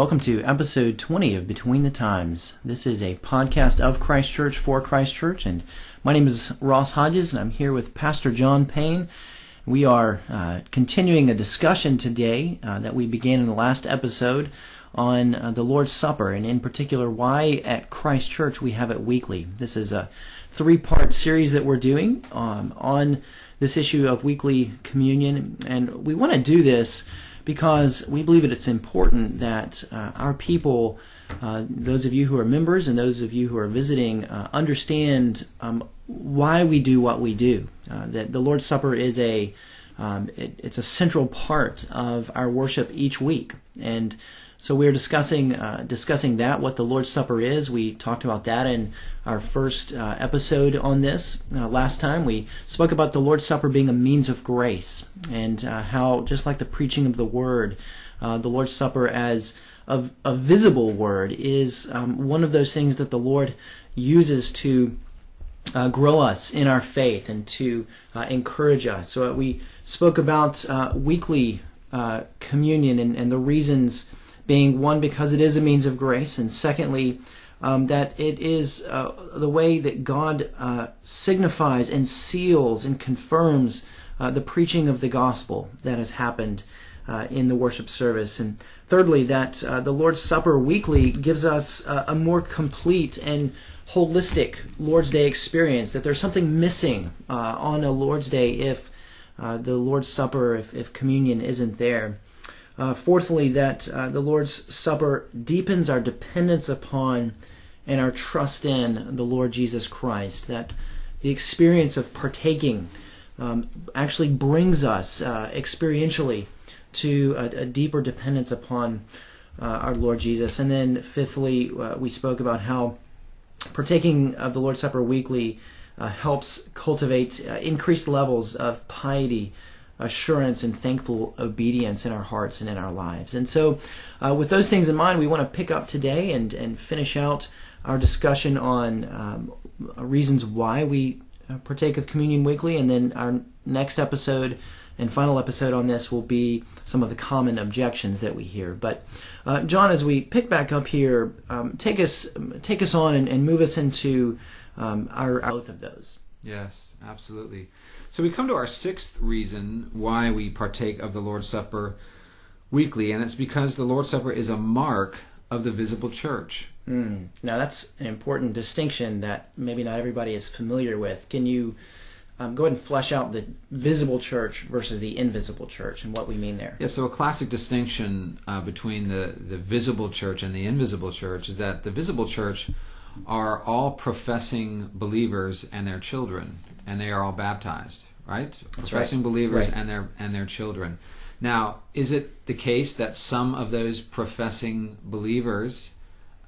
Welcome to episode 20 of Between the Times. This is a podcast of Christ Church for Christ Church, and my name is Ross Hodges, and I'm here with Pastor John Payne. We are uh, continuing a discussion today uh, that we began in the last episode on uh, the Lord's Supper, and in particular, why at Christ Church we have it weekly. This is a three part series that we're doing um, on this issue of weekly communion, and we want to do this because we believe that it's important that uh, our people, uh, those of you who are members and those of you who are visiting, uh, understand um, why we do what we do. Uh, that the Lord's Supper is a um, it, it's a central part of our worship each week, and so we're discussing uh, discussing that what the Lord's Supper is. We talked about that in our first uh, episode on this uh, last time. We spoke about the Lord's Supper being a means of grace and uh, how, just like the preaching of the Word, uh, the Lord's Supper as a, a visible word is um, one of those things that the Lord uses to uh, grow us in our faith and to encourage us. So we spoke about weekly communion and, and the reasons being one because it is a means of grace, and secondly, um, that it is uh, the way that God uh, signifies and seals and confirms uh, the preaching of the gospel that has happened uh, in the worship service. And thirdly, that uh, the Lord's Supper weekly gives us a more complete and holistic Lord's Day experience, that there's something missing uh, on a Lord's Day if the Lord's Supper, if, if communion isn't there. Uh, fourthly, that uh, the Lord's Supper deepens our dependence upon and our trust in the Lord Jesus Christ. That the experience of partaking um, actually brings us uh, experientially to a, a, deeper dependence upon uh, our Lord Jesus. And then, fifthly, uh, we spoke about how partaking of the Lord's Supper weekly uh, helps cultivate increased levels of piety assurance and thankful obedience in our hearts and in our lives. And so, uh, with those things in mind, we want to pick up today and, and finish out our discussion on um, reasons why we uh, partake of communion weekly. And then our next episode and final episode on this will be some of the common objections that we hear. But uh, John, as we pick back up here, um, take us take us on and, and move us into um, our, our both of those. Yes, absolutely. So we come to our sixth reason why we partake of the Lord's Supper weekly, and it's because the Lord's Supper is a mark of the visible church. Mm. Now, that's an important distinction that maybe not everybody is familiar with. Can you um, go ahead and flesh out the visible church versus the invisible church and what we mean there? Yeah, so a classic distinction uh, between the, the visible church and the invisible church is that the visible church are all professing believers and their children and they are all baptized, right? That's Professing right. believers right. and their and their children. Now, is it the case that some of those professing believers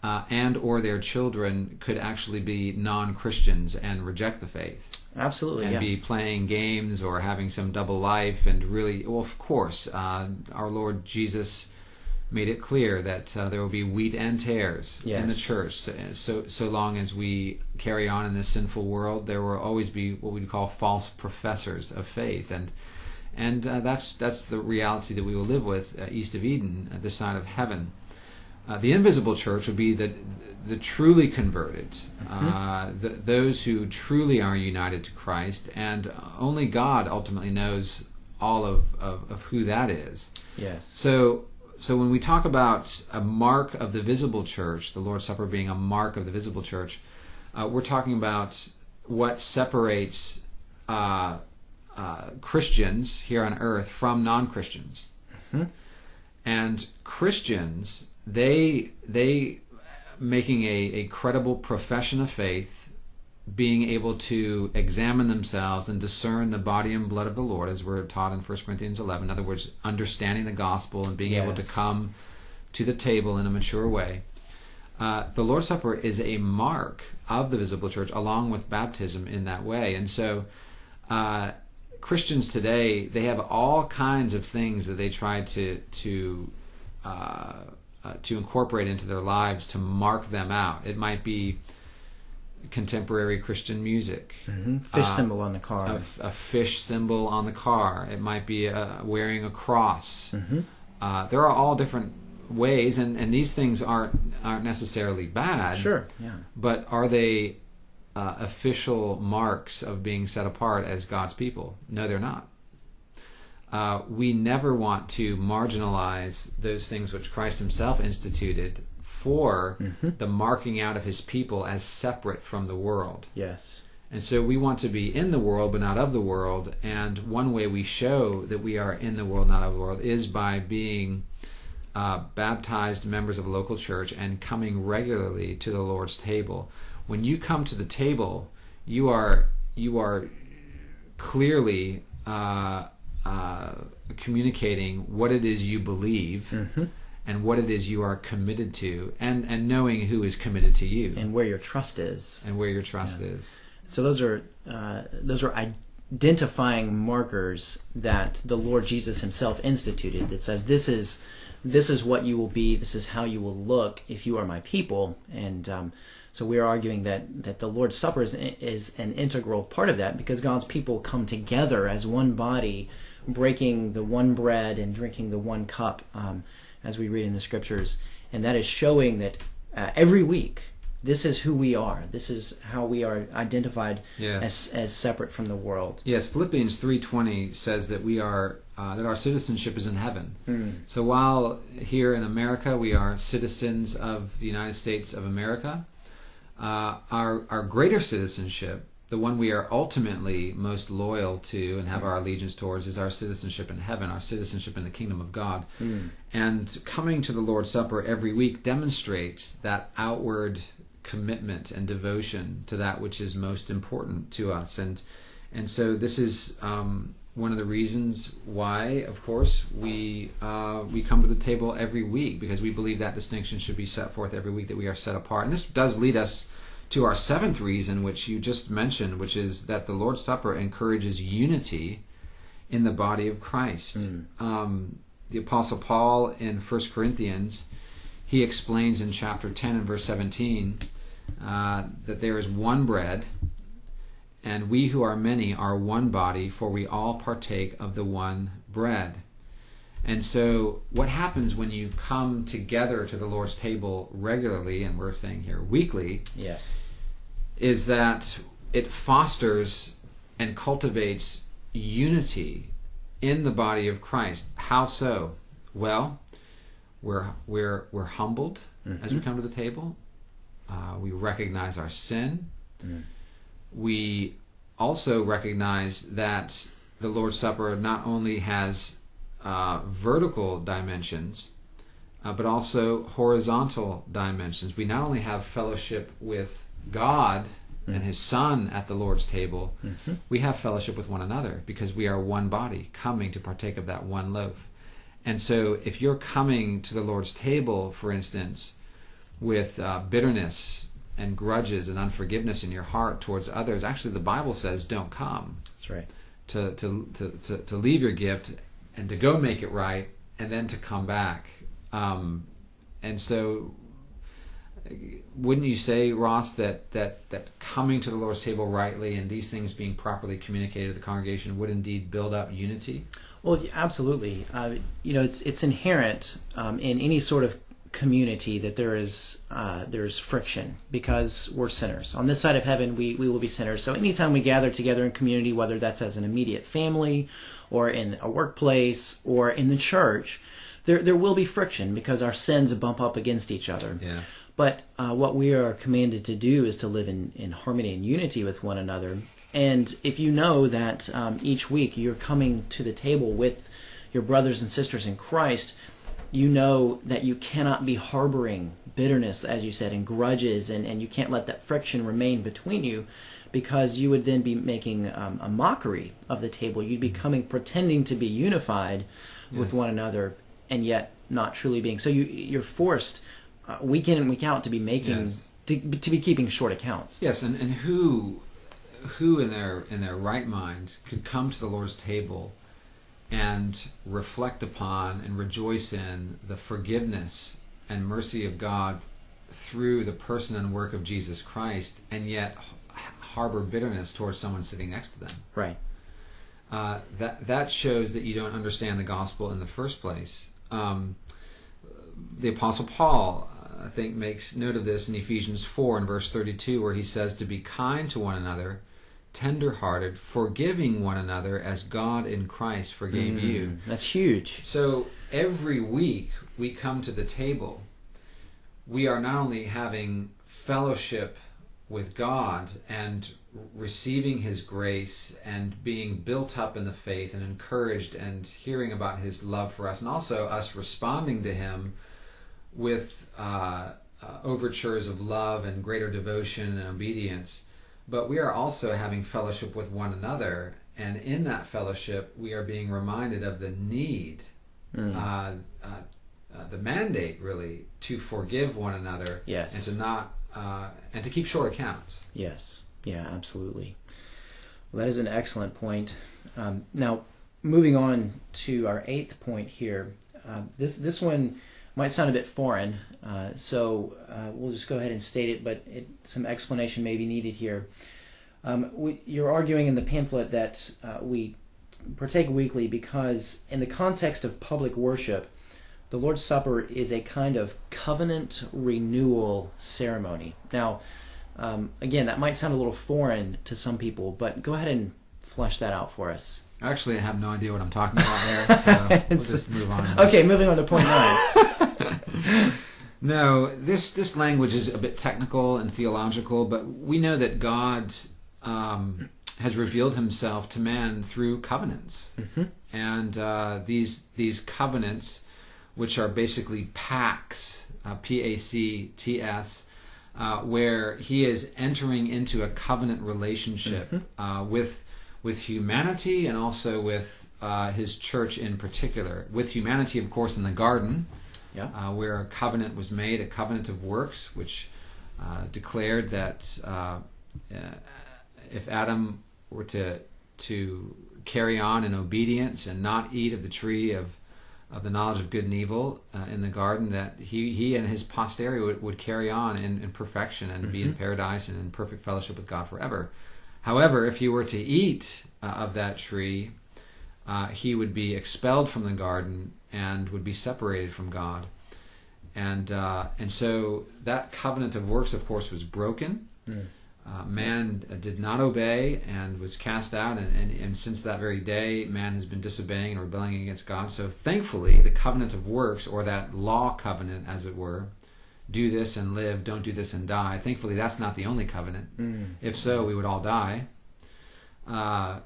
uh, and or their children could actually be non-Christians and reject the faith? Absolutely, and yeah. be playing games or having some double life and really, well, of course, uh, our Lord Jesus made it clear that uh, there will be wheat and tares yes. in the church. So, so long as we carry on in this sinful world, there will always be what we would call false professors of faith, and and uh, that's that's the reality that we will live with uh, east of Eden, at this side of heaven. Uh, the invisible church would be the the truly converted, mm-hmm. Uh, the, those who truly are united to Christ, and only God ultimately knows all of, of, of who that is. Yes. So so when we talk about a mark of the visible church, the Lord's Supper being a mark of the visible church, uh, we're talking about what separates uh, uh, Christians here on earth from non-Christians. Mm-hmm. And Christians, they they making a, a credible profession of faith being able to examine themselves and discern the body and blood of the Lord, as we're taught in 1 Corinthians 11. In other words, understanding the gospel and being yes. able to come to the table in a mature way. Uh, the Lord's Supper is a mark of the visible church, along with baptism in that way. And so, uh, Christians today they have all kinds of things that they try to to uh, uh to incorporate into their lives to mark them out. It might be contemporary Christian music. Mm-hmm. Fish uh, symbol on the car. A, a, fish symbol on the car. It might be uh, wearing a cross. Mm-hmm. Uh, there are all different ways, and, and these things aren't aren't necessarily bad. Sure. Yeah. But are they uh, official marks of being set apart as God's people? No, they're not. Uh, we never want to marginalize those things which Christ Himself instituted for the marking out of His people as separate from the world. Yes. And so we want to be in the world, but not of the world. And one way we show that we are in the world, not of the world, is by being uh, baptized members of a local church and coming regularly to the Lord's table. When you come to the table, you are you are clearly uh, uh, communicating what it is you believe and what it is you are committed to, and and knowing who is committed to you And where your trust is. and where your trust is. So those are uh, those are identifying markers that the Lord Jesus Himself instituted. That says this is this is what you will be. This is how you will look if you are my people. And um, so we are arguing that that the Lord's Supper is is an integral part of that because God's people come together as one body, breaking the one bread and drinking the one cup, um, as we read in the scriptures, and that is showing that uh, every week. This is who we are. This is how we are identified Yes. as as separate from the world. Yes, Philippians three twenty says that we are uh, that our citizenship is in heaven. So while here in America we are citizens of the United States of America, uh, our our greater citizenship, the one we are ultimately most loyal to and have our allegiance towards, is our citizenship in heaven, our citizenship in the kingdom of God. And coming to the Lord's Supper every week demonstrates that outward commitment and devotion to that which is most important to us. And and so this is um, one of the reasons why, of course, we uh, we come to the table every week because we believe that distinction should be set forth every week that we are set apart. And this does lead us to our seventh reason, which you just mentioned, which is that the Lord's Supper encourages unity in the body of Christ. Um, the Apostle Paul in 1 Corinthians, he explains in chapter 10 and verse 17 uh, that there is one bread, and we who are many are one body, for we all partake of the one bread. And so, what happens when you come together to the Lord's table regularly, and we're saying here weekly, Yes. is that it fosters and cultivates unity in the body of Christ. How so? Well, we're we're we're humbled as we come to the table. Uh, we recognize our sin. We also recognize that the Lord's Supper not only has uh, vertical dimensions, uh, but also horizontal dimensions. We not only have fellowship with God and His Son at the Lord's table, we have fellowship with one another because we are one body coming to partake of that one loaf. And so, if you're coming to the Lord's table, for instance, with uh, bitterness and grudges and unforgiveness in your heart towards others, actually, the Bible says, don't come That's right. to, to, to, to, to leave your gift and to go make it right and then to come back. Um, and so, wouldn't you say, Ross, that, that, that coming to the Lord's table rightly and these things being properly communicated to the congregation would indeed build up unity? Well, absolutely. Uh, you know, it's it's inherent um, in any sort of community that there is uh, there's friction because we're sinners. On this side of heaven, we we will be sinners. So anytime we gather together in community, whether that's as an immediate family, or in a workplace, or in the church, there there will be friction because our sins bump up against each other. Yeah. But uh, what we are commanded to do is to live in, in harmony and unity with one another. And if you know that um, each week you're coming to the table with your brothers and sisters in Christ, you know that you cannot be harboring bitterness, as you said, and grudges, and, and you can't let that friction remain between you because you would then be making um, a mockery of the table. You'd be coming pretending to be unified with one another and yet not truly being. So you, you're forced uh, week in and week out to be making Yes. to, to be keeping short accounts. Yes, and, and who who in their in their right mind could come to the Lord's table and reflect upon and rejoice in the forgiveness and mercy of God through the person and work of Jesus Christ and yet harbor bitterness towards someone sitting next to them. Right. Uh, that that shows that you don't understand the gospel in the first place. Um, the Apostle Paul, I think, makes note of this in Ephesians 4 and verse 32, where he says to be kind to one another, tender hearted, forgiving one another as God in Christ forgave Mm, you. That's huge. So every week we come to the table, we are not only having fellowship with God and receiving His grace and being built up in the faith and encouraged and hearing about His love for us, and also us responding to Him with uh, uh, overtures of love and greater devotion and obedience. But we are also having fellowship with one another, and in that fellowship, we are being reminded of the need Mm. uh, uh, uh, the mandate really to forgive one another Yes. and to not uh, and to keep short accounts. Yes. Yeah, absolutely. Well, that is an excellent point. Um, now, moving on to our eighth point here. Uh, this this one might sound a bit foreign, uh, so uh, we'll just go ahead and state it, but it, some explanation may be needed here. Um, we, you're arguing in the pamphlet that uh, we partake weekly because, in the context of public worship, the Lord's Supper is a kind of covenant renewal ceremony. Now, um, again, that might sound a little foreign to some people, but go ahead and flesh that out for us. Actually, I have no idea what I'm talking about there, so we'll just move on. Okay, moving on to point nine. No, this this language is a bit technical and theological, but we know that God um, has revealed Himself to man through covenants, and uh, these these covenants, which are basically pacts, uh, P A C T S, uh, where He is entering into a covenant relationship uh, with with humanity and also with uh, His church in particular. With humanity, of course, in the garden Yeah. uh, where a covenant was made, a covenant of works, which uh, declared that uh, uh, if Adam were to to carry on in obedience and not eat of the tree of of the knowledge of good and evil uh, in the garden, that he he and his posterity would, would carry on in, in perfection and be in paradise and in perfect fellowship with God forever. However, if he were to eat uh, of that tree, uh, he would be expelled from the garden and would be separated from God. And uh, and so that covenant of works, of course, was broken. Uh, man uh, did not obey and was cast out, and, and, and since that very day, man has been disobeying and rebelling against God. So thankfully, the covenant of works, or that law covenant, as it were, do this and live, don't do this and die. Thankfully, that's not the only covenant. If so, we would all die uh,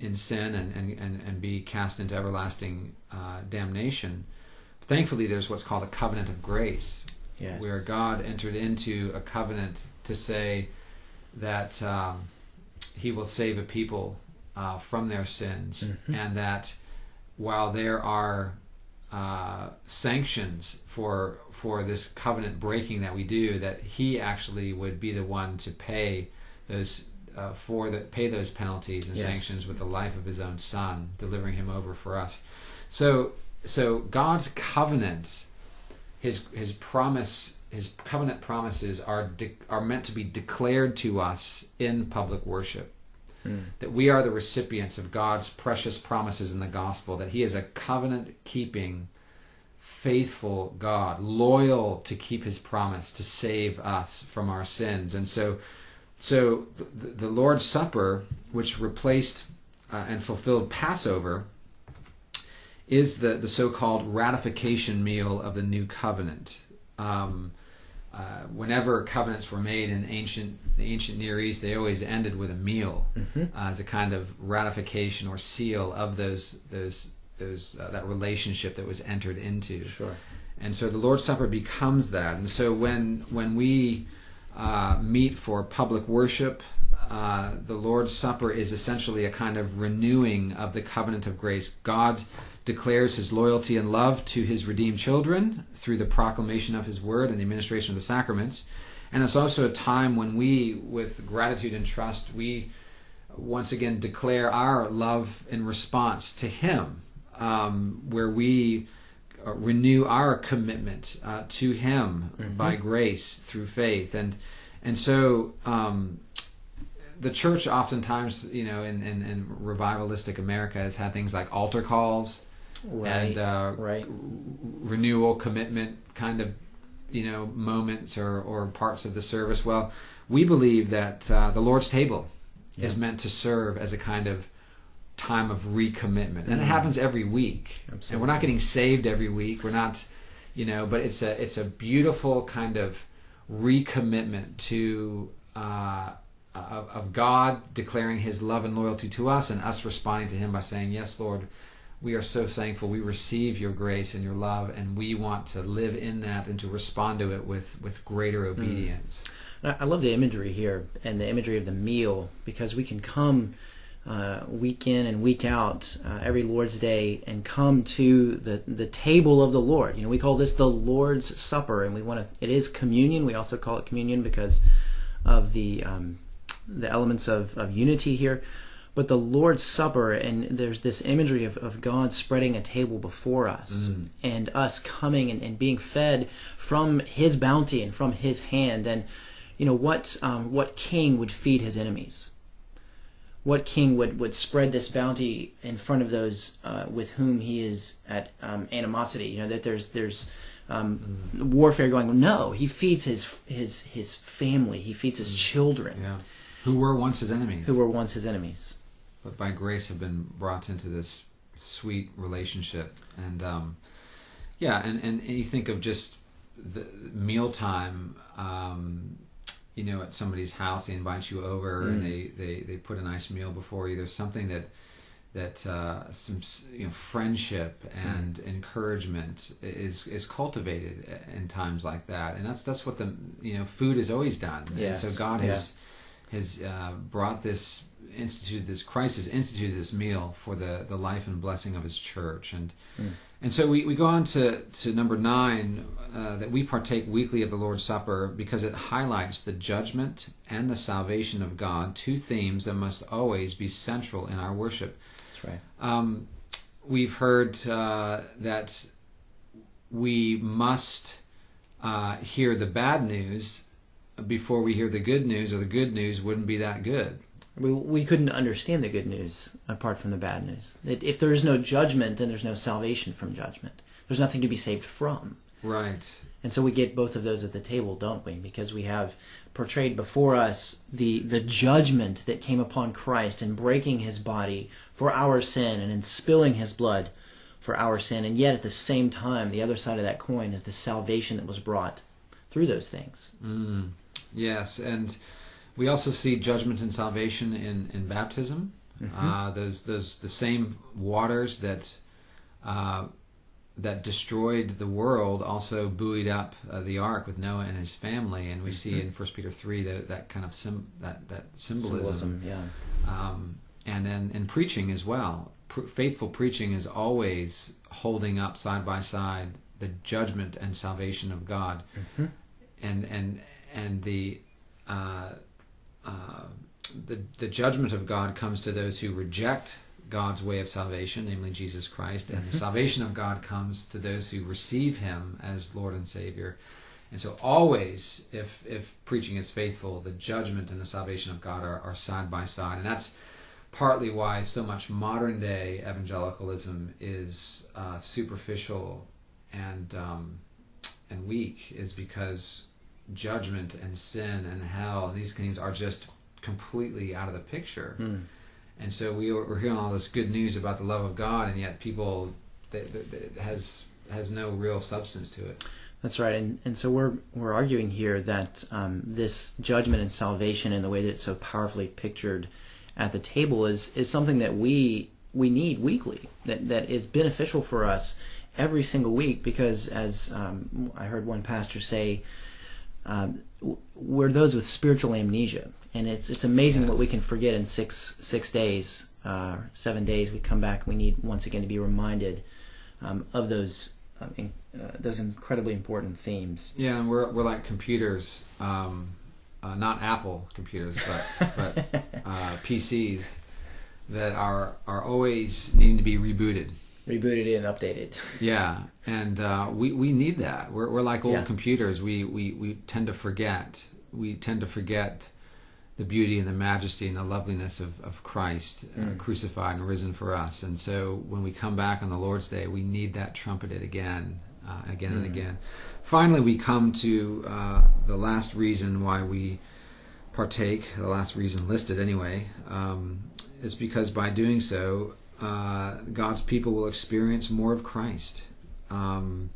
in sin and, and, and, and be cast into everlasting uh, damnation. Thankfully, there's what's called a covenant of grace, Yes. where God entered into a covenant to say that um, He will save a people uh, from their sins, and that while there are uh, sanctions for for this covenant breaking that we do, that He actually would be the one to pay those uh, for the pay those penalties and Yes. sanctions with the life of His own Son, delivering Him over for us. So so God's covenant his his promise his covenant promises are de- are meant to be declared to us in public worship that we are the recipients of God's precious promises in the gospel that he is a covenant keeping faithful God loyal to keep his promise to save us from our sins and so so the, the Lord's supper which replaced uh, and fulfilled Passover is the, the so-called ratification meal of the new covenant. Um, uh, whenever covenants were made in ancient the ancient Near East, they always ended with a meal uh, as a kind of ratification or seal of those those those uh, that relationship that was entered into. Sure. And so the Lord's Supper becomes that. And so when when we uh, meet for public worship, uh, the Lord's Supper is essentially a kind of renewing of the covenant of grace. God declares his loyalty and love to his redeemed children through the proclamation of his word and the administration of the sacraments. And it's also a time when we, with gratitude and trust, we once again declare our love in response to him, um, where we uh, renew our commitment uh, to Him by grace through faith, and and so um, the church oftentimes, you know, in, in, in revivalistic America has had things like altar calls, Right, and uh, right. renewal, commitment, kind of you know moments or or parts of the service. Well, we believe that uh, the Lord's table is meant to serve as a kind of time of recommitment, and it Mhm. happens every week. Absolutely. And we're not getting saved every week. We're not, you know, but it's a it's a beautiful kind of recommitment to. Uh, of, of God declaring His love and loyalty to us, and us responding to Him by saying, "Yes, Lord, we are so thankful. We receive Your grace and Your love, and we want to live in that and to respond to it with with greater obedience." I I love the imagery here and the imagery of the meal because we can come uh, week in and week out uh, every Lord's Day and come to the the table of the Lord. You know, we call this the Lord's Supper, and we want to. It is communion. We also call it communion because of the um, the elements of, of unity here. But the Lord's Supper, and there's this imagery of, of God spreading a table before us and us coming and, and being fed from His bounty and from His hand. And, you know, what, um, what king would feed his enemies? What king would, would spread this bounty in front of those uh, with whom he is at um, animosity? You know, that there's, there's um, warfare going. No, he feeds his, his, his family, he feeds his children Yeah, who were once His enemies, who were once his enemies. but by grace have been brought into this sweet relationship. And um, yeah, and, and, and you think of just the mealtime, um, you know, at somebody's house, they invite you over and they, they, they put a nice meal before you. There's something that that uh, some you know friendship and encouragement is is cultivated in times like that, and that's that's what the you know food has always done. Yes, And so God has has uh, brought this instituted this Christ has instituted this meal for the the life and blessing of His church, and and so we, we go on to to number nine uh, that we partake weekly of the Lord's Supper because it highlights the judgment and the salvation of God, two themes that must always be central in our worship. That's right. Um, we've heard uh, that we must uh, hear the bad news before we hear the good news, or the good news wouldn't be that good. We, we couldn't understand the good news apart from the bad news. That if there is no judgment, then there's no salvation from judgment. There's nothing to be saved from. Right. And so we get both of those at the table, don't we? Because we have portrayed before us the the judgment that came upon Christ in breaking his body for our sin and in spilling his blood for our sin. And yet at the same time, the other side of that coin is the salvation that was brought through those things. Mm. Yes, and we also see judgment and salvation in in baptism. Uh, those those the same waters that. Uh, that destroyed the world also buoyed up uh, the ark with Noah and his family, and we see in First Peter three that that kind of sim- that that symbolism. yeah. Um, and then in preaching as well, Pr- faithful preaching is always holding up side by side the judgment and salvation of God, and and and the. Uh, the the judgment of God comes to those who reject God's way of salvation, namely Jesus Christ, and the salvation of God comes to those who receive Him as Lord and Savior. And so, always, if if preaching is faithful, the judgment and the salvation of God are, are side by side, and that's partly why so much modern day evangelicalism is uh, superficial and um, and weak, is because judgment and sin and hell and these things are just completely out of the picture. And so we were, we're hearing all this good news about the love of God, and yet people that has has no real substance to it. That's right, and and so we're we're arguing here that um, this judgment and salvation, in the way that it's so powerfully pictured at the table, is is something that we we need weekly. That that is beneficial for us every single week, because as um, I heard one pastor say, um, we're those with spiritual amnesia, and it's it's amazing what we can forget in six six days, uh, seven days. We come back, we need once again to be reminded um, of those um, in, uh, those incredibly important themes. Yeah, and we're we're like computers, um, uh, not Apple computers, but but uh, PCs that are are always needing to be rebooted. Rebooted and updated. Yeah, and uh, we we need that. We're we're like old Yeah. computers. We, we we tend to forget. We tend to forget the beauty and the majesty and the loveliness of, of Christ uh, crucified and risen for us. And so when we come back on the Lord's Day, we need that trumpeted again, uh, again and again. Finally, we come to uh, the last reason why we partake, the last reason listed anyway, um, is because by doing so, uh, God's people will experience more of Christ. Um,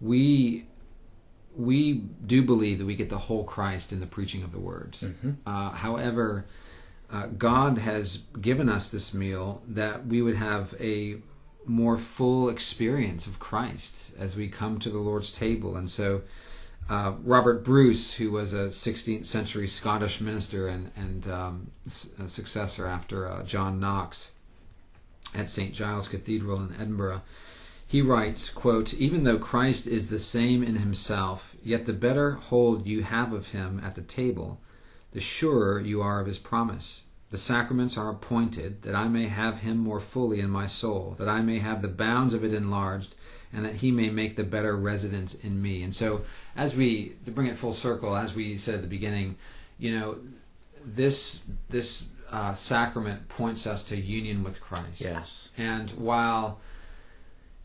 we we do believe that we get the whole Christ in the preaching of the word. Uh, however, uh, God has given us this meal that we would have a more full experience of Christ as we come to the Lord's table. And so, uh, Robert Bruce, who was a 16th century Scottish minister and, and um, s- successor after uh, John Knox at St. Giles Cathedral in Edinburgh, he writes, quote, Even though Christ is the same in himself, yet the better hold you have of him at the table, the surer you are of his promise. The sacraments are appointed that I may have him more fully in my soul, that I may have the bounds of it enlarged, and that he may make the better residence in me. And so, as we to bring it full circle, as we said at the beginning, you know, this this uh, sacrament points us to union with Christ. Yes. And while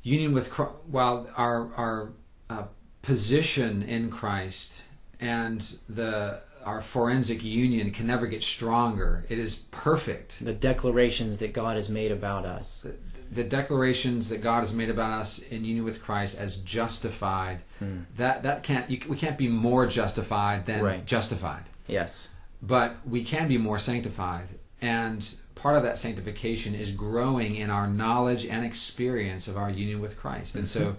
union with Christ, while our our uh, position in Christ and the our forensic union can never get stronger, it is perfect. The declarations that God has made about us. The declarations that God has made about us in union with Christ as justified, that that can't you, we can't be more justified than Right. justified. Yes. But we can be more sanctified. And part of that sanctification is growing in our knowledge and experience of our union with Christ. And so,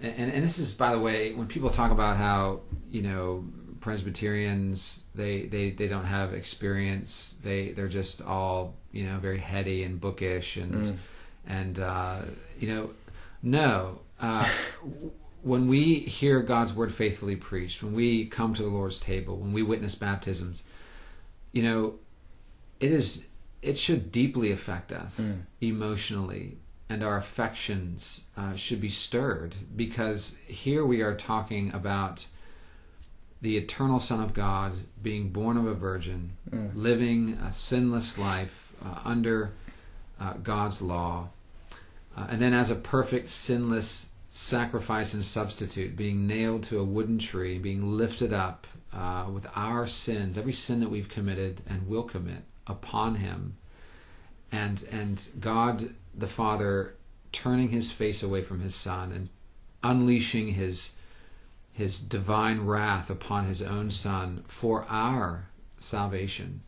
and, and this is, by the way, when people talk about how, you know, Presbyterians, they, they, they don't have experience, they, they're just all, you know, very heady and bookish and, and, uh, you know, no, uh, when we hear God's word faithfully preached, when we come to the Lord's table, when we witness baptisms, you know, it is it should deeply affect us emotionally, and our affections uh, should be stirred because here we are talking about the eternal Son of God being born of a virgin, living a sinless life uh, under uh, God's law, uh, and then as a perfect sinless sacrifice and substitute, being nailed to a wooden tree, being lifted up uh, with our sins, every sin that we've committed and will commit, upon Him, and and God the Father turning His face away from His Son and unleashing His His divine wrath upon His own Son for our salvation,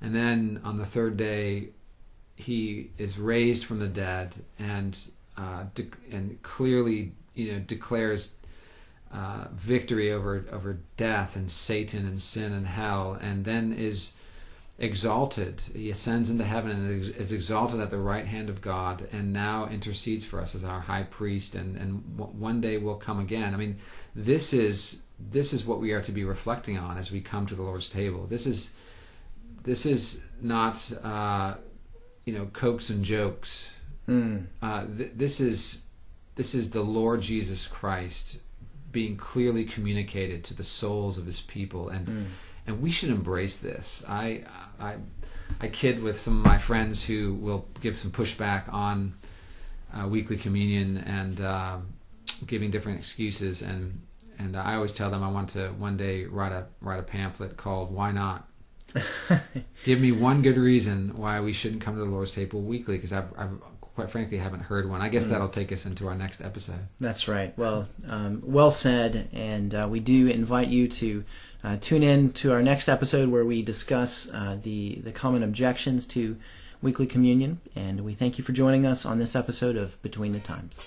and then on the third day he is raised from the dead and uh, de- and clearly you know declares uh, victory over over death and Satan and sin and hell, and then is exalted. He ascends into heaven and is exalted at the right hand of God, and now intercedes for us as our high priest. And and one day will come again. I mean, this is this is what we are to be reflecting on as we come to the Lord's table. This is this is not uh, you know cokes and jokes. Mm. Uh, th- this is this is the Lord Jesus Christ being clearly communicated to the souls of His people, and and we should embrace this. I I I kid with some of my friends who will give some pushback on uh, weekly communion and uh, giving different excuses, and and I always tell them I want to one day write a write a pamphlet called "Why Not." Give me one good reason why we shouldn't come to the Lord's table weekly, because I've, I've quite frankly haven't heard one. I guess that'll take us into our next episode. That's right. Well, um, well said. And uh, we do invite you to uh, tune in to our next episode where we discuss uh, the the common objections to weekly communion. And we thank you for joining us on this episode of Between the Times.